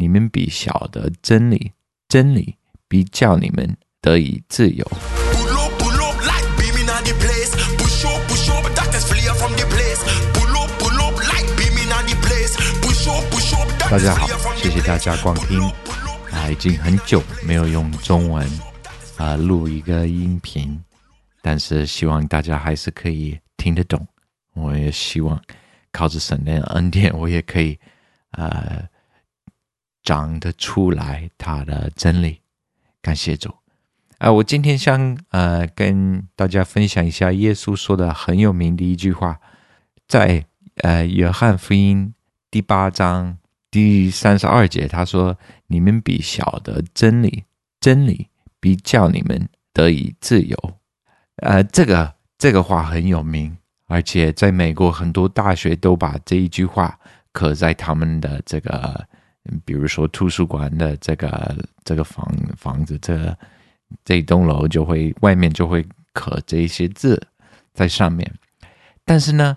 你们必晓得真理，真理必叫你们得以自由。大家好，谢谢大家光听。啊，已经很久没有用中文啊录一个音频，但是希望大家还是可以听得懂。我也希望靠着神的恩典，我也可以啊。长得出来他的真理。感谢主。啊，我今天想呃跟大家分享一下耶稣说的很有名的一句话，在呃约翰福音第八章第三十二节，他说：“你们必晓得真理，真理必叫你们得以自由。”呃，这个这个话很有名，而且在美国很多大学都把这一句话刻在他们的这个，比如说图书馆的这个这个房房子这这一栋楼就会外面就会刻这些字在上面。但是呢，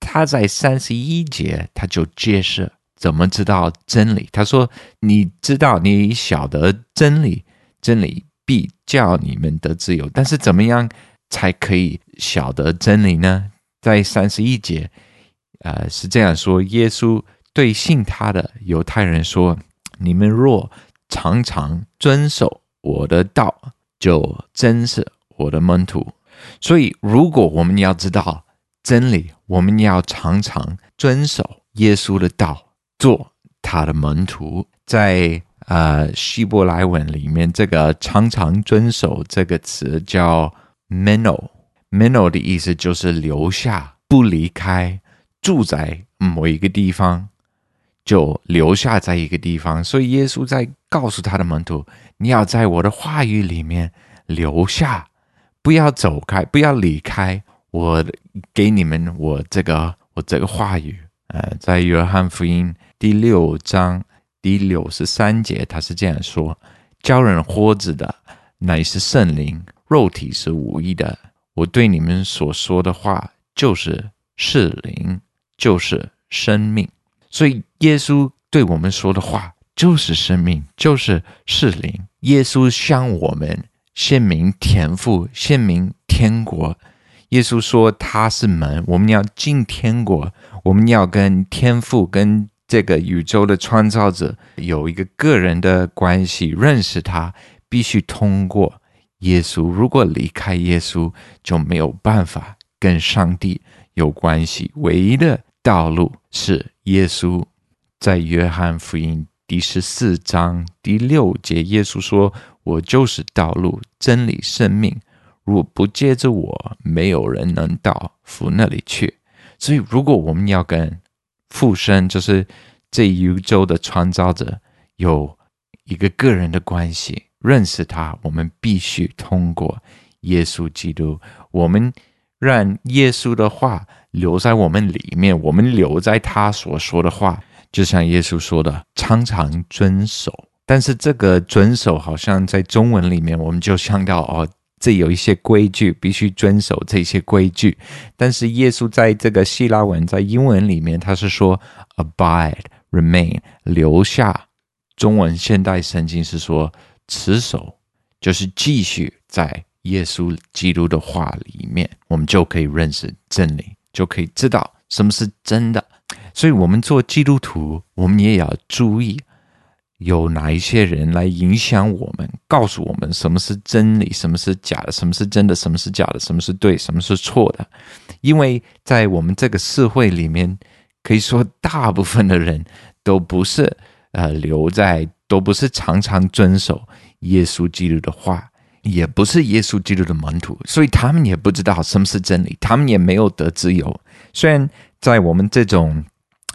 他在三十一节他就揭示怎么知道真理。他说：“你知道，你晓得真理，真理必叫你们得自由。但是怎么样才可以晓得真理呢？”在三十一节，呃，是这样说：耶稣对信他的犹太人说：“你们若常常遵守我的道，就真是我的门徒。”所以，如果我们要知道真理，我们要常常遵守耶稣的道，做他的门徒。在呃希伯来文里面，这个常常遵守这个词叫 meno，meno 的意思就是留下，不离开，住在某一个地方。就留下在一个地方，所以耶稣在告诉他的门徒：“你要在我的话语里面留下，不要走开，不要离开我给你们我这个我这个话语。”呃，在约翰福音第六章第六十三节，他是这样说：“教人活着的乃是圣灵，肉体是无益的。我对你们所说的话，就是是灵，就是生命。”所以，耶稣对我们说的话就是生命，就是是灵。耶稣向我们显明天赋，显明天国。耶稣说他是门，我们要进天国，我们要跟天父、跟这个宇宙的创造者有一个个人的关系，认识他必须通过耶稣。如果离开耶稣，就没有办法跟上帝有关系。唯一的道路是耶稣。在约翰福音第十四章第六节，耶稣说：“我就是道路、真理、生命。如果不借着我，没有人能到父那里去。”所以，如果我们要跟父神，就是这宇宙的创造者，有一个个人的关系，认识他，我们必须通过耶稣基督。我们让耶稣的话留在我们里面，我们留在他所说的话。就像耶稣说的，常常遵守。但是这个遵守，好像在中文里面，我们就想到哦，这有一些规矩，必须遵守这些规矩。但是耶稣在这个希腊文，在英文里面，他是说 abide、remain，留下。中文现代圣经是说持守，就是继续在耶稣基督的话里面，我们就可以认识真理，就可以知道什么是真的。所以，我们做基督徒，我们也要注意，有哪一些人来影响我们，告诉我们什么是真理，什么是假的，什么是真的，什么是假的，什么是对，什么是错的。因为在我们这个社会里面，可以说大部分的人都不是呃留在，都不是常常遵守耶稣基督的话。也不是耶稣基督的门徒，所以他们也不知道什么是真理，他们也没有得自由。虽然在我们这种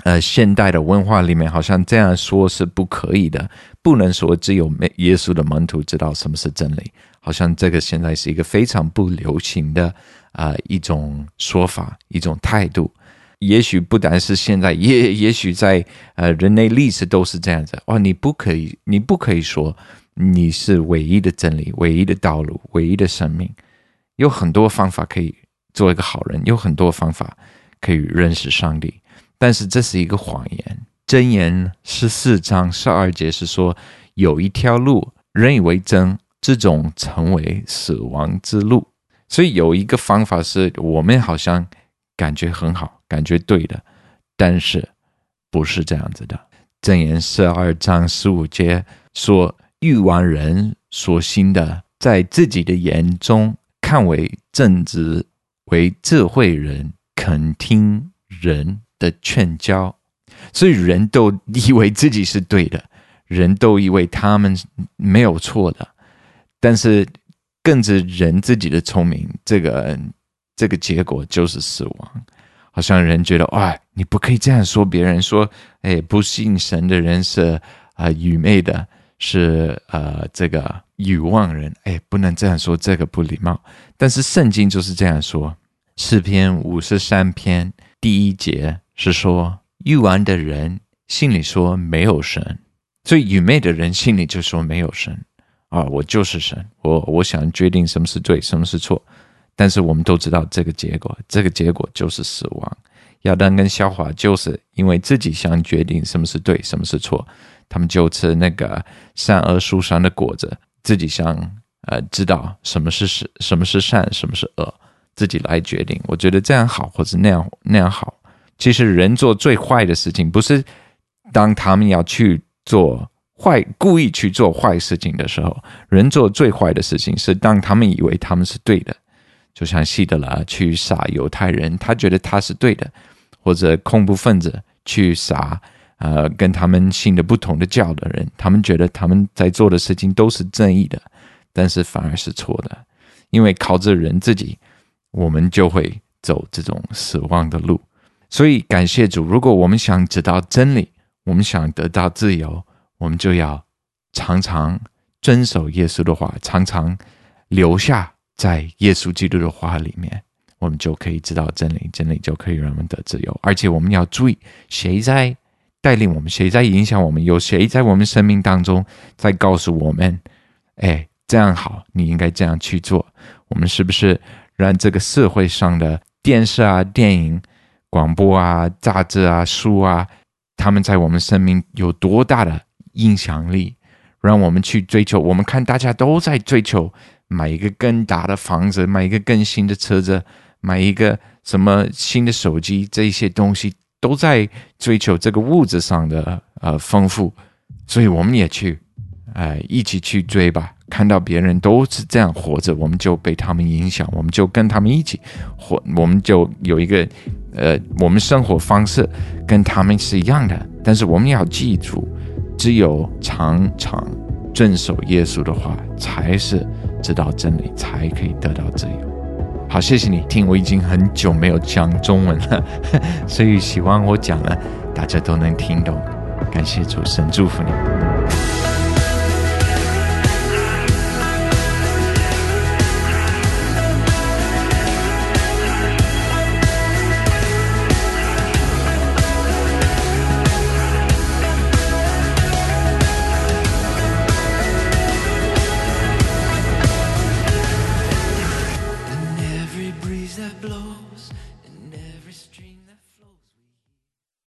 呃现代的文化里面，好像这样说是不可以的，不能说只有没耶稣的门徒知道什么是真理，好像这个现在是一个非常不流行的啊、呃、一种说法，一种态度。也许不单是现在，也也许在呃人类历史都是这样子。哦，你不可以，你不可以说。你是唯一的真理，唯一的道路，唯一的生命。有很多方法可以做一个好人，有很多方法可以认识上帝，但是这是一个谎言，箴言十四章十二节是说，有一条路，人以为真，这种成为死亡之路。所以有一个方法是我们好像感觉很好，感觉对的，但是不是这样子的。箴言十二章十五节说，欲望人所行的，在自己的眼中看为正直，为智慧人肯听人的劝教。所以人都以为自己是对的，人都以为他们没有错的，但是更是人自己的聪明，这个这个结果就是死亡。好像人觉得，哇，你不可以这样说别人，说，哎，不信神的人是啊愚昧的，是呃这个欲望人，哎，不能这样说，这个不礼貌。但是圣经就是这样说，诗篇五十三篇第一节是说。欲望的人心里说没有神，所以愚昧的人心里就说没有神啊！我就是神，我我想决定什么是对，什么是错。但是我们都知道这个结果，这个结果就是死亡。亚当跟夏娃就是因为自己想决定什么是对，什么是错，他们就吃那个善恶树上的果子，自己想呃知道什么是是什么是善，什么是恶，自己来决定。我觉得这样好，或者那样那样好。其实人做最坏的事情，不是当他们要去做坏、故意去做坏事情的时候，人做最坏的事情是当他们以为他们是对的，就像希特勒去杀犹太人，他觉得他是对的，或者恐怖分子去杀呃跟他们信的不同的教的人，他们觉得他们在做的事情都是正义的，但是反而是错的，因为靠着人自己，我们就会走这种死亡的路。所以，感谢主。如果我们想知道真理，我们想得到自由，我们就要常常遵守耶稣的话，常常留下在耶稣基督的话里面，我们就可以知道真理，真理就可以让我们得自由。而且，我们要注意谁在带领我们，谁在影响我们，有谁在我们生命当中在告诉我们：“哎，这样好，你应该这样去做。”我们是不是让这个社会上的电视啊、电影？广播啊、杂志啊、书啊，他们在我们生命有多大的影响力，让我们去追求？我们看大家都在追求买一个更大的房子，买一个更新的车子，买一个什么新的手机，这些东西都在追求这个物质上的呃丰富，所以我们也去，哎，一起去追吧。看到别人都是这样活着，我们就被他们影响，我们就跟他们一起活，我们就有一个，呃，我们生活方式跟他们是一样的。但是我们要记住，只有常常遵守耶稣的话，才是知道真理，才可以得到自由。好，谢谢你听，我已经很久没有讲中文了，所以希望我讲了，大家都能听懂。感谢主神祝福你。